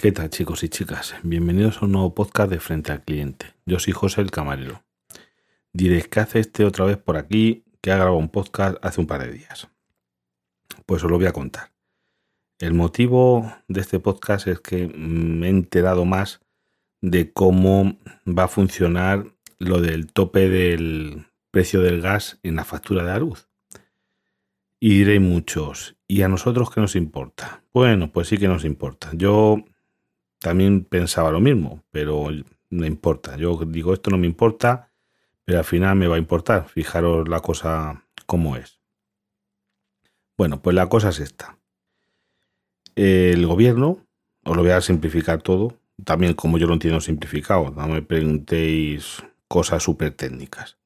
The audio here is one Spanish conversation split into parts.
¿Qué tal chicos y chicas? Bienvenidos a un nuevo podcast de Frente al Cliente. Yo soy José el Camarero. Diréis, ¿qué hace este otra vez por aquí que ha grabado un podcast hace un par de días? Pues os lo voy a contar. El motivo de este podcast es que me he enterado más de cómo va a funcionar lo del tope del precio del gas en la factura de la luz. Y diréis muchos, ¿y a nosotros qué nos importa? Bueno, pues sí que nos importa. Yo también pensaba lo mismo, pero no importa. Yo digo, esto no me importa, pero al final me va a importar. Fijaros la cosa como es. Bueno, pues la cosa es esta. El gobierno, os lo voy a simplificar todo, también como yo lo entiendo simplificado, no me preguntéis cosas súper técnicas.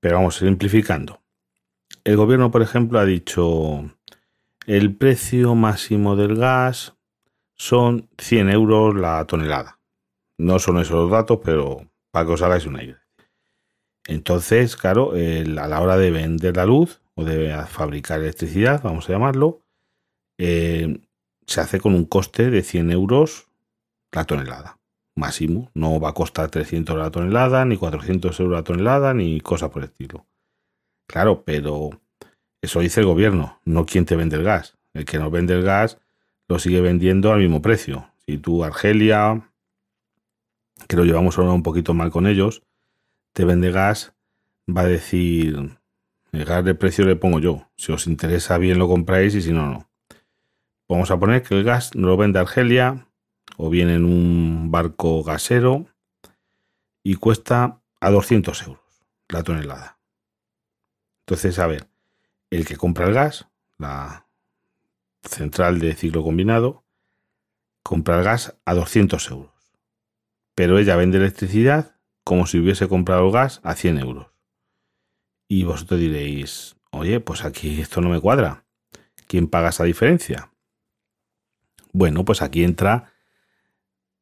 Pero vamos, simplificando. El gobierno, por ejemplo, ha dicho el precio máximo del gas son 100 euros la tonelada. No son esos los datos, pero para que os hagáis una idea. Entonces, claro, a la hora de vender la luz o de fabricar electricidad, vamos a llamarlo, eh, se hace con un coste de 100 euros la tonelada. Máximo. No va a costar 300 la tonelada, ni 400 euros la tonelada, ni cosa por el estilo. Claro, pero eso dice el gobierno, no quien te vende el gas. El que nos vende el gas lo sigue vendiendo al mismo precio. Si tú, Argelia, que lo llevamos ahora un poquito mal con ellos, te vende gas, va a decir, el gas de precio le pongo yo. Si os interesa bien lo compráis y si no, no. Vamos a poner que el gas no lo vende Argelia o viene en un barco gasero y cuesta a 200 euros la tonelada. Entonces, a ver, el que compra el gas, la central de ciclo combinado, compra el gas a 200 euros. Pero ella vende electricidad como si hubiese comprado gas a 100 euros. Y vosotros diréis, oye, pues aquí esto no me cuadra. ¿Quién paga esa diferencia? Bueno, pues aquí entra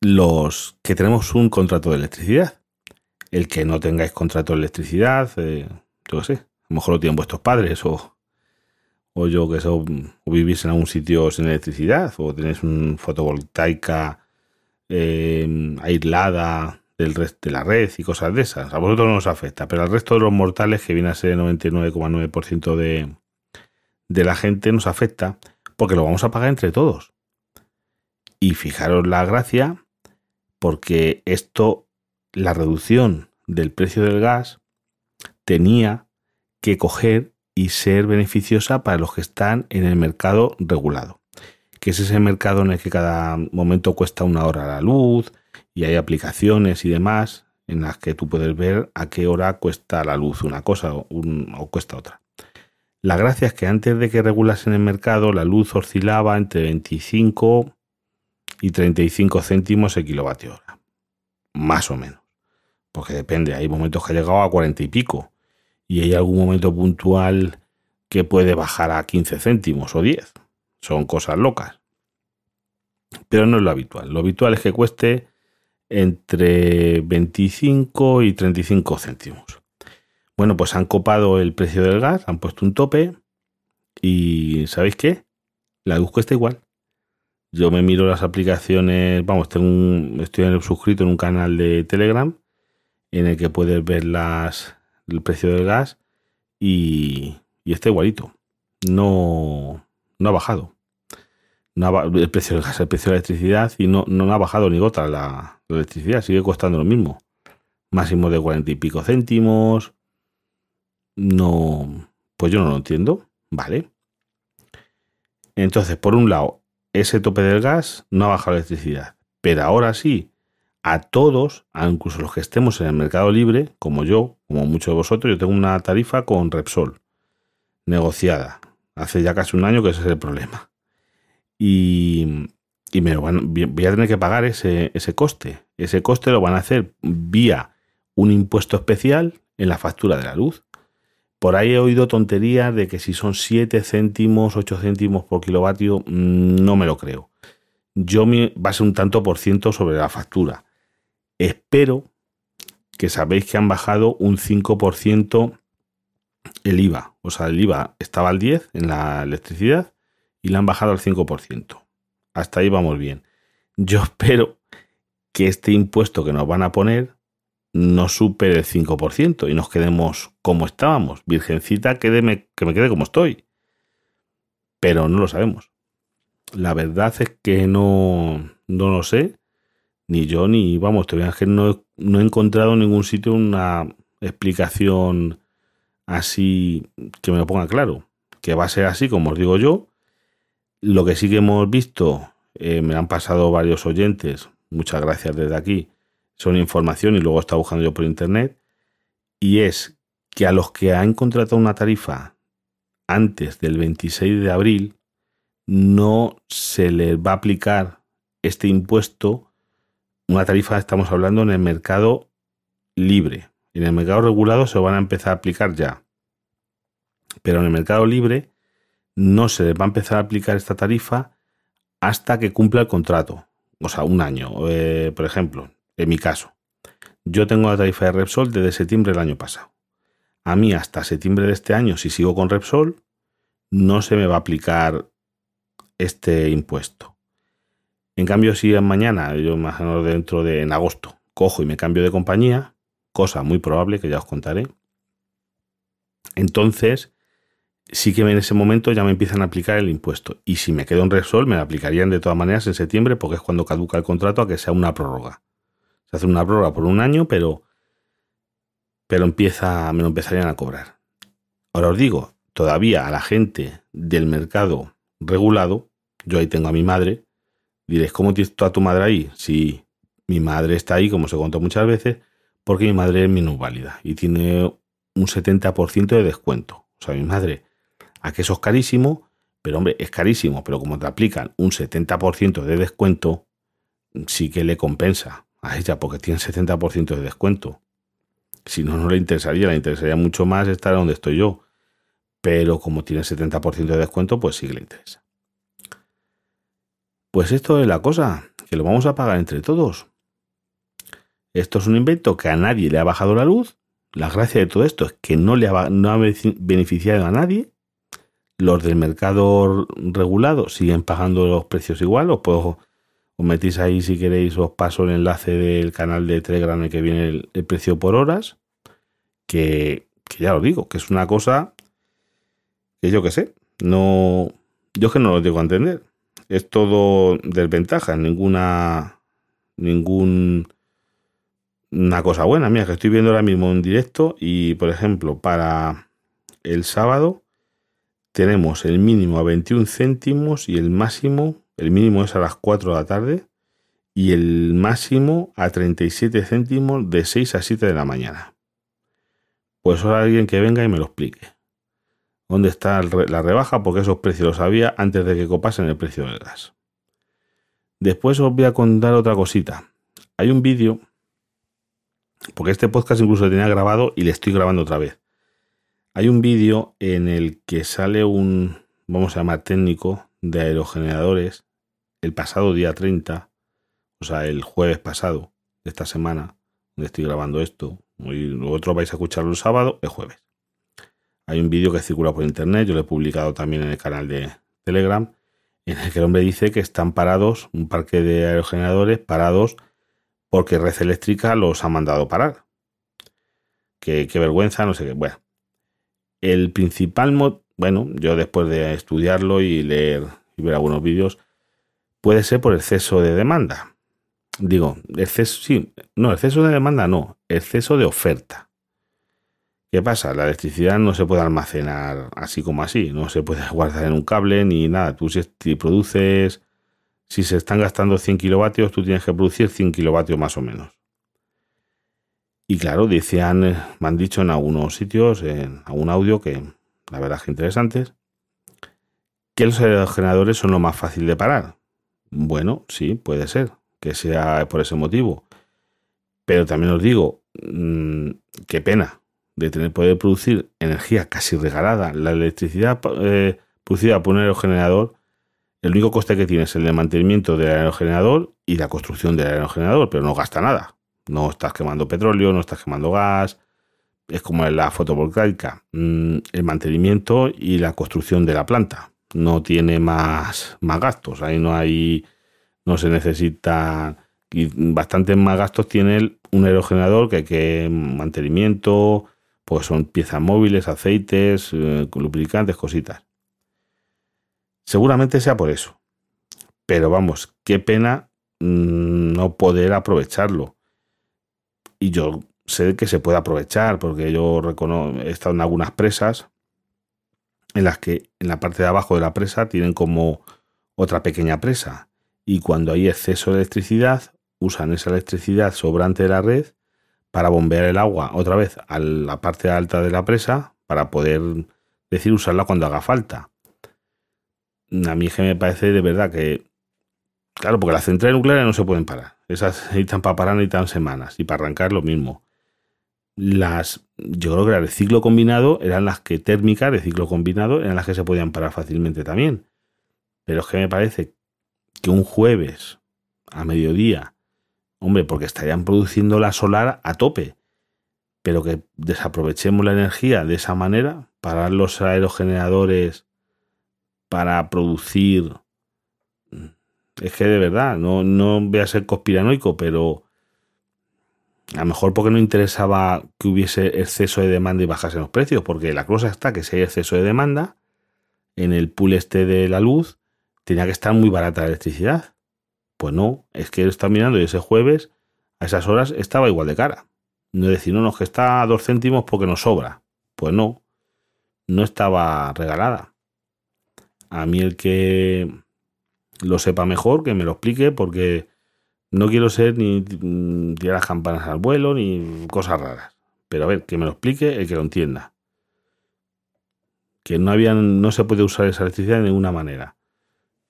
los que tenemos un contrato de electricidad. El que no tengáis contrato de electricidad, eh, yo qué sé, a lo mejor lo tienen vuestros padres o, o yo que sé, o vivís en algún sitio sin electricidad, o tenéis una fotovoltaica em, aislada del resto de la red y cosas de esas. A vosotros no os afecta, pero al resto de los mortales, que viene a ser el 99,9% de, de la gente, nos afecta porque lo vamos a pagar entre todos. Y fijaros la gracia, porque esto, la reducción del precio del gas, tenía que coger y ser beneficiosa para los que están en el mercado regulado, que es ese mercado en el que cada momento cuesta una hora la luz y hay aplicaciones y demás en las que tú puedes ver a qué hora cuesta la luz una cosa o, cuesta otra. La gracia es que antes de que regulasen el mercado, la luz oscilaba entre 25 y 35 céntimos el kilovatio hora. Más o menos. Porque depende, hay momentos que ha llegado a 40 y pico y hay algún momento puntual que puede bajar a 15 céntimos o 10. Son cosas locas. Pero no es lo habitual. Lo habitual es que cueste entre 25 y 35 céntimos. Bueno, pues han copado el precio del gas, han puesto un tope y ¿sabéis qué? La luz cuesta igual. Yo me miro las aplicaciones, vamos, tengo estoy suscrito en un canal de Telegram en el que puedes ver las, el precio del gas y, está igualito. No, no ha bajado. el precio del gas, el precio de la electricidad y no, no ha bajado ni gota la, electricidad, sigue costando lo mismo. Máximo de cuarenta y pico céntimos. No, pues yo no lo entiendo. Vale. Entonces, por un lado, ese tope del gas no ha bajado la electricidad. Pero ahora sí, a todos, incluso los que estemos en el mercado libre, como yo, como muchos de vosotros, yo tengo una tarifa con Repsol, negociada. Hace ya casi un año que ese es el problema. Y, me voy a tener que pagar ese, ese coste. Ese coste lo van a hacer vía un impuesto especial en la factura de la luz. Por ahí he oído tonterías de que si son 7 céntimos, 8 céntimos por kilovatio, mm, no me lo creo. Yo me, va a ser un tanto por ciento sobre la factura. Espero que sabéis que han bajado un 5% el IVA. O sea, el IVA estaba al 10 en la electricidad y le han bajado al 5%. Hasta ahí vamos bien. yo espero que este impuesto que nos van a poner no supere el 5% y nos quedemos como estábamos. Virgencita, que me quede como estoy. Pero no lo sabemos. La verdad es que no, no lo sé. Ni yo, ni vamos, todavía que no, no he encontrado en ningún sitio una explicación así que me lo ponga claro. Que va a ser así, como os digo yo. Lo que sí que hemos visto, eh, me han pasado varios oyentes, muchas gracias desde aquí, son información y luego está buscando yo por internet, y es que a los que han contratado una tarifa antes del 26 de abril, no se les va a aplicar este impuesto, una tarifa estamos hablando en el mercado libre. En el mercado regulado se van a empezar a aplicar ya. Pero en el mercado libre no se va a empezar a aplicar esta tarifa hasta que cumpla el contrato. O sea, un año. Eh, por ejemplo, en mi caso, yo tengo la tarifa de Repsol desde septiembre del año pasado. A mí hasta septiembre de este año, si sigo con Repsol, no se me va a aplicar este impuesto. En cambio, si mañana, yo imagino dentro de en agosto, cojo y me cambio de compañía, cosa muy probable que ya os contaré, entonces sí que en ese momento ya me empiezan a aplicar el impuesto. Y si me quedo en Repsol, me lo aplicarían de todas maneras en septiembre porque es cuando caduca el contrato a que sea una prórroga. Se hace una prórroga por un año, pero, pero empieza, me lo empezarían a cobrar. Ahora os digo, todavía a la gente del mercado regulado, yo ahí tengo a mi madre, diréis, ¿cómo tienes a tu madre ahí? Si mi madre está ahí, como se contó muchas veces, porque mi madre es minusválida y tiene un 70% de descuento. O sea, mi madre a que eso es carísimo, pero hombre, es carísimo, pero como te aplican un 70% de descuento, sí que le compensa a ella porque tiene 70% de descuento. Si no, no le interesaría, le interesaría mucho más estar donde estoy yo. Pero como tiene 70% de descuento, pues sí que le interesa. Pues esto es la cosa, que lo vamos a pagar entre todos. Esto es un invento que a nadie le ha bajado la luz. La gracia de todo esto es que no le ha, no ha beneficiado a nadie los del mercado regulado siguen pagando los precios igual. Os puedo os metís ahí si queréis, os paso el enlace del canal de Telegram en que viene el, precio por horas. Que, ya os digo, que es una cosa que yo que sé, no. Yo es que no lo digo a entender. Es todo desventaja, ninguna. ningún. Una cosa buena, mira, que estoy viendo ahora mismo en directo y, por ejemplo, para el sábado tenemos el mínimo a 21 céntimos y el máximo, el mínimo es a las 4 de la tarde y el máximo a 37 céntimos de 6 a 7 de la mañana. Pues ahora alguien que venga y me lo explique. ¿Dónde está la rebaja? Porque esos precios los había antes de que copasen el precio del gas. Después os voy a contar otra cosita. Hay un vídeo, porque este podcast incluso lo tenía grabado y le estoy grabando otra vez. Hay un vídeo en el que sale un, vamos a llamar técnico, de aerogeneradores el pasado día 30, o sea, el jueves pasado de esta semana, donde estoy grabando esto, y vosotros vais a escucharlo el sábado, el jueves. Hay un vídeo que circula por internet, yo lo he publicado también en el canal de Telegram, en el que el hombre dice que están parados, un parque de aerogeneradores parados porque Red Eléctrica los ha mandado parar. qué vergüenza, no sé qué. Bueno, el principal, bueno, yo después de estudiarlo y leer y ver algunos vídeos, puede ser por exceso de demanda. Digo, exceso, sí, no, exceso de demanda no, exceso de oferta. ¿Qué pasa? La electricidad no se puede almacenar así como así, no se puede guardar en un cable ni nada. Tú si, produces, si se están gastando 100 kilovatios, tú tienes que producir 100 kilovatios más o menos. Y claro, decían, eh, me han dicho en algunos sitios, en algún audio, que la verdad es que interesantes, que los aerogeneradores son lo más fácil de parar. Bueno, sí, puede ser, que sea por ese motivo. Pero también os digo, mm, qué pena de tener poder producir energía casi regalada. La electricidad eh, producida por un aerogenerador, el único coste que tiene es el de mantenimiento del aerogenerador y la construcción del aerogenerador, pero no gasta nada. No estás quemando petróleo, no estás quemando gas. Es como la fotovoltaica. Mm, el mantenimiento y la construcción de la planta. No tiene más, más gastos. Ahí no hay no se necesita bastantes más gastos tiene un aerogenerador que hay que mantenimiento, pues son piezas móviles, aceites, eh, lubricantes, cositas. Seguramente sea por eso. Pero vamos, qué pena mm, no poder aprovecharlo. Y yo sé que se puede aprovechar porque yo he estado en algunas presas en las que en la parte de abajo de la presa tienen como otra pequeña presa y cuando hay exceso de electricidad usan esa electricidad sobrante de la red para bombear el agua otra vez a la parte alta de la presa para poder decir usarla cuando haga falta. A mí es que me parece de verdad que, claro, porque las centrales nucleares no se pueden parar. Esas necesitan para parar necesitan semanas y para arrancar lo mismo. Las, yo creo que las de ciclo combinado eran las que térmicas de ciclo combinado eran las que se podían parar fácilmente también. Pero es que me parece que un jueves a mediodía Hombre, porque estarían produciendo la solar a tope. Pero que desaprovechemos la energía de esa manera, para los aerogeneradores para producir. Es que de verdad, no, no voy a ser conspiranoico, pero a lo mejor porque no interesaba que hubiese exceso de demanda y bajasen los precios, porque la cosa está que si hay exceso de demanda, en el pool este de la luz, tenía que estar muy barata la electricidad. Pues no, es que él está mirando y ese jueves a esas horas estaba igual de cara. No decir, no, no, que está a dos céntimos porque nos sobra. Pues no, no estaba regalada. A mí el que lo sepa mejor, que me lo explique, porque no quiero ser ni tirar las campanas al vuelo ni cosas raras. Pero a ver, que me lo explique el que lo entienda. Que no, había, no se puede usar esa electricidad de ninguna manera.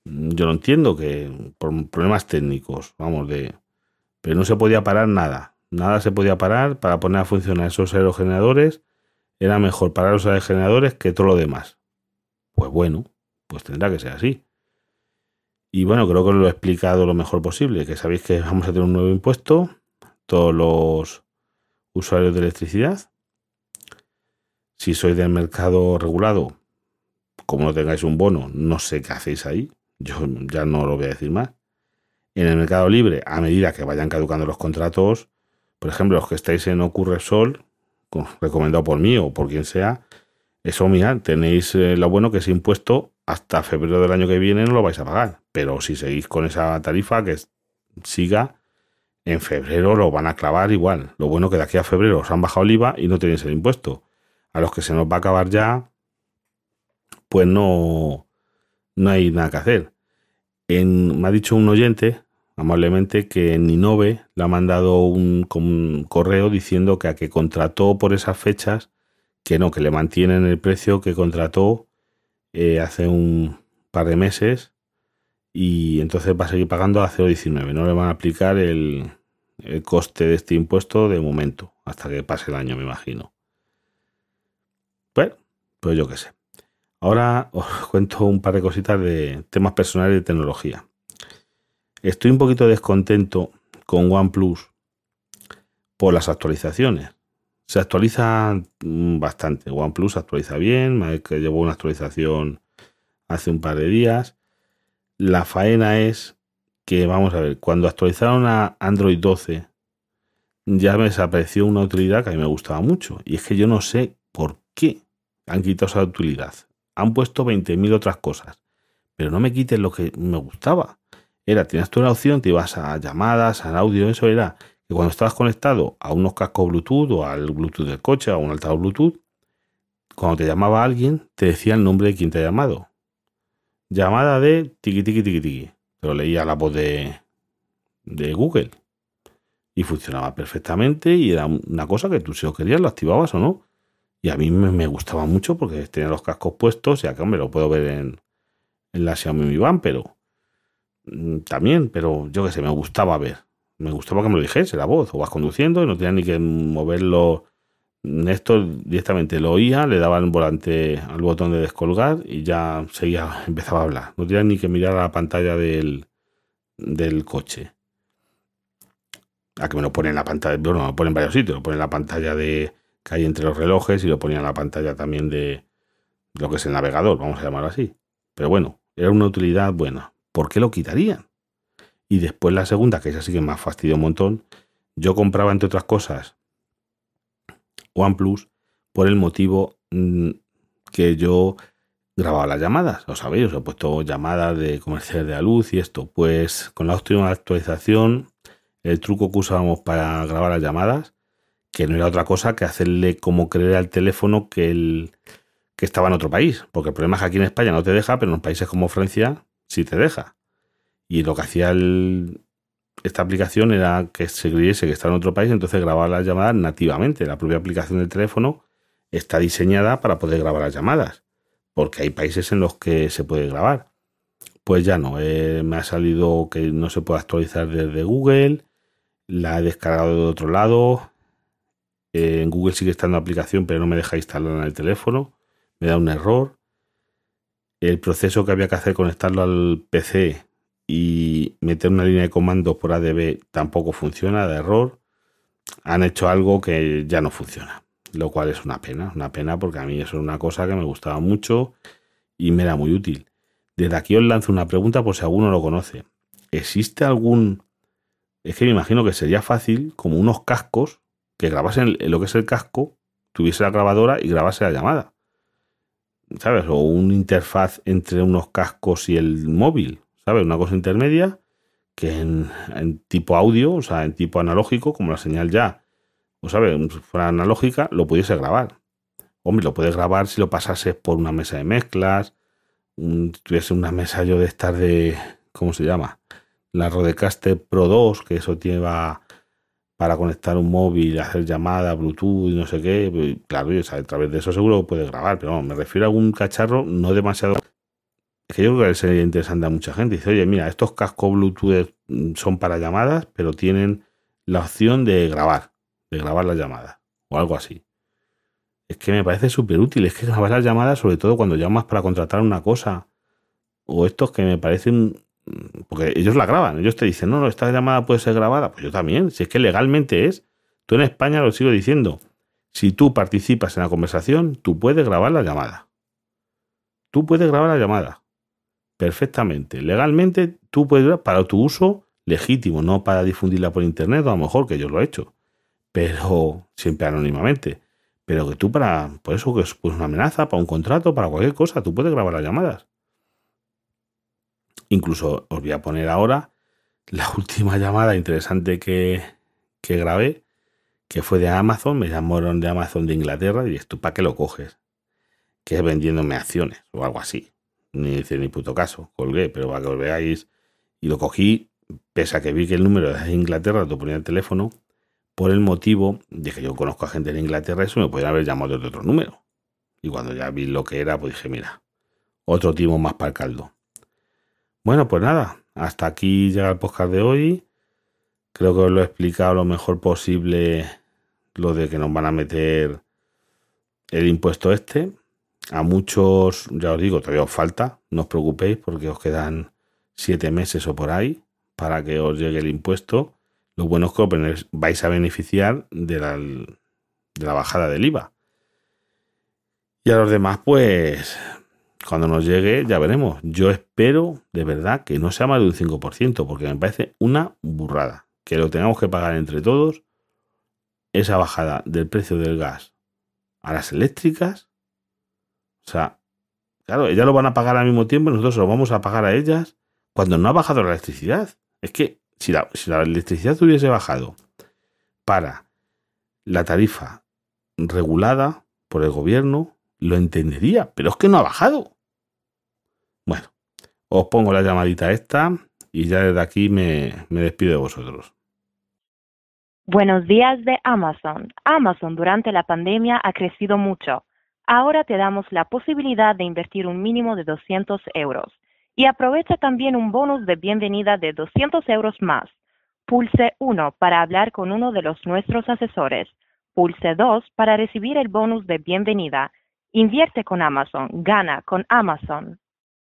Yo lo entiendo que por problemas técnicos, vamos, de. Pero no se podía parar nada. Nada se podía parar para poner a funcionar esos aerogeneradores. Era mejor parar los aerogeneradores que todo lo demás. Pues bueno, pues tendrá que ser así. Y bueno, creo que lo he explicado lo mejor posible, que sabéis que vamos a tener un nuevo impuesto, todos los usuarios de electricidad. Si sois del mercado regulado, como no tengáis un bono, no sé qué hacéis ahí, yo ya no lo voy a decir más. En el mercado libre, a medida que vayan caducando los contratos, por ejemplo, los que estáis en Ocurre Sol, recomendado por mí o por quien sea, eso, mira, tenéis eh, lo bueno que ese impuesto hasta febrero del año que viene no lo vais a pagar. Pero si seguís con esa tarifa que siga, en febrero lo van a clavar igual. Lo bueno que de aquí a febrero os han bajado el IVA y no tenéis el impuesto. A los que se nos va a acabar ya, pues no, no hay nada que hacer. En, me ha dicho un oyente, amablemente, que en Ninove le ha mandado un, correo diciendo que a que contrató por esas fechas, que no, que le mantienen el precio que contrató eh, hace un par de meses y entonces va a seguir pagando a 0,19. No le van a aplicar el, el coste de este impuesto de momento, hasta que pase el año, me imagino. Bueno, pues yo qué sé. Ahora os cuento un par de cositas de temas personales de tecnología. Estoy un poquito descontento con OnePlus por las actualizaciones. Se actualiza mm, bastante. OnePlus actualiza bien. Llevó una actualización hace un par de días. La faena es que, vamos a ver, cuando actualizaron a Android 12, ya me desapareció una utilidad que a mí me gustaba mucho. Y es que yo no sé por qué han quitado esa utilidad han puesto 20.000 otras cosas, pero no me quiten lo que me gustaba. Era, tienes tú una opción, te ibas a llamadas, al audio, eso era que cuando estabas conectado a unos cascos Bluetooth o al Bluetooth del coche o a un altavoz Bluetooth, cuando te llamaba alguien, te decía el nombre de quien te ha llamado. Llamada de tiki tiki tiki tiki. Pero leía la voz de, de Google. Y funcionaba perfectamente y era una cosa que tú si lo querías lo activabas o no. Y a mí me, gustaba mucho porque tenía los cascos puestos, ya que hombre, lo puedo ver en, en la Xiaomi Mi Band, pero mm, también, pero yo qué sé, me gustaba ver. Me gustaba que me lo dijese la voz, o vas conduciendo y no tenía ni que moverlo. Esto directamente lo oía, le daba el volante al botón de descolgar y ya seguía, empezaba a hablar. No tenía ni que mirar a la pantalla del, del coche. A que me lo ponen en la pantalla, bueno, me lo ponen en varios sitios, lo ponen en la pantalla de, que hay entre los relojes y lo ponía en la pantalla también de lo que es el navegador, vamos a llamarlo así. Pero bueno, era una utilidad buena. ¿Por qué lo quitarían? Y después la segunda, que es así que me ha fastidiado un montón, yo compraba, entre otras cosas, OnePlus por el motivo mm, que yo grababa las llamadas. Lo sabéis, os he puesto llamadas de comerciales de la luz y esto. Pues con la última actualización, el truco que usábamos para grabar las llamadas, que no era otra cosa que hacerle como creer al teléfono que, que estaba en otro país. Porque el problema es que aquí en España no te deja, pero en países como Francia sí te deja. Y lo que hacía esta aplicación era que se creyese que estaba en otro país, entonces grababa las llamadas nativamente. La propia aplicación del teléfono está diseñada para poder grabar las llamadas, porque hay países en los que se puede grabar. Pues ya no, eh, me ha salido que no se puede actualizar desde Google, la he descargado de otro lado. Eh, en Google sigue estando aplicación, pero no me deja instalarla en el teléfono, me da un error. El proceso que había que hacer conectarlo al PC y meter una línea de comandos por ADB tampoco funciona, de error. Han hecho algo que ya no funciona lo cual es una pena, una pena porque a mí eso es una cosa que me gustaba mucho y me era muy útil. Desde aquí os lanzo una pregunta por si alguno lo conoce. ¿Existe algún... Es que me imagino que sería fácil como unos cascos que grabasen lo que es el casco, tuviese la grabadora y grabase la llamada. ¿Sabes? O un interfaz entre unos cascos y el móvil, ¿sabes? Una cosa intermedia que en, tipo audio, o sea, en tipo analógico, como la señal ya o sabe, si fuera analógica, lo pudiese grabar. Hombre, lo puedes grabar si lo pasases por una mesa de mezclas, tuviese una mesa yo de estar de, ¿cómo se llama? La Rodecaster Pro 2, que eso lleva para conectar un móvil, hacer llamadas, Bluetooth no sé qué. Pues, claro, a través de eso seguro puedes grabar, pero me refiero a algún cacharro no demasiado. Es que yo creo que sería interesante a mucha gente. Dice, oye, mira, estos cascos Bluetooth son para llamadas, pero tienen la opción de grabar de grabar las llamadas o algo así. Es que me parece súper útil. Es que grabar las llamadas, sobre todo cuando llamas para contratar una cosa, o estos que me parecen. Porque ellos la graban, ellos te dicen, no, no, esta llamada puede ser grabada. Pues yo también, si es que legalmente es. Tú en España lo sigo diciendo. Si tú participas en la conversación, tú puedes grabar la llamada. Tú puedes grabar la llamada. Perfectamente. Legalmente, tú puedes para tu uso legítimo, no para difundirla por internet, o a lo mejor que yo lo he hecho pero siempre anónimamente. Pero que tú para, por eso que es pues una amenaza, para un contrato, para cualquier cosa, tú puedes grabar las llamadas. Incluso os voy a poner ahora la última llamada interesante que, que grabé, que fue de Amazon, me llamaron de Amazon de Inglaterra y esto, ¿para qué lo coges? Que es vendiéndome acciones o algo así. Ni dice ni puto caso, colgué, pero para que os veáis. Y lo cogí, pese a que vi que el número de Inglaterra, lo ponía el teléfono, por el motivo de que yo conozco a gente en Inglaterra, eso me podrían haber llamado de otro número. Y cuando ya vi lo que era, pues dije, mira, otro timo más para el caldo. Bueno, pues nada, hasta aquí llega el podcast de hoy. Creo que os lo he explicado lo mejor posible lo de que nos van a meter el impuesto este. A muchos, ya os digo, todavía os falta, no os preocupéis porque os quedan siete meses o por ahí para que os llegue el impuesto. Lo bueno es que vais a beneficiar de la, de la bajada del IVA. Y a los demás, pues, cuando nos llegue, ya veremos. Yo espero, de verdad, que no sea más de un 5%, porque me parece una burrada. Que lo tengamos que pagar entre todos, esa bajada del precio del gas a las eléctricas. O sea, claro, ellas lo van a pagar al mismo tiempo, nosotros lo vamos a pagar a ellas cuando no ha bajado la electricidad. Es que si la, electricidad hubiese bajado para la tarifa regulada por el gobierno, lo entendería, pero es que no ha bajado. Bueno, os pongo la llamadita esta y ya desde aquí me, me, despido de vosotros. Buenos días de Amazon. Amazon durante la pandemia ha crecido mucho. Ahora te damos la posibilidad de invertir un mínimo de 200 euros y aprovecha también un bonus de bienvenida de 200 euros más. Pulse 1 para hablar con uno de los nuestros asesores. Pulse 2 para recibir el bonus de bienvenida. Invierte con Amazon. Gana con Amazon.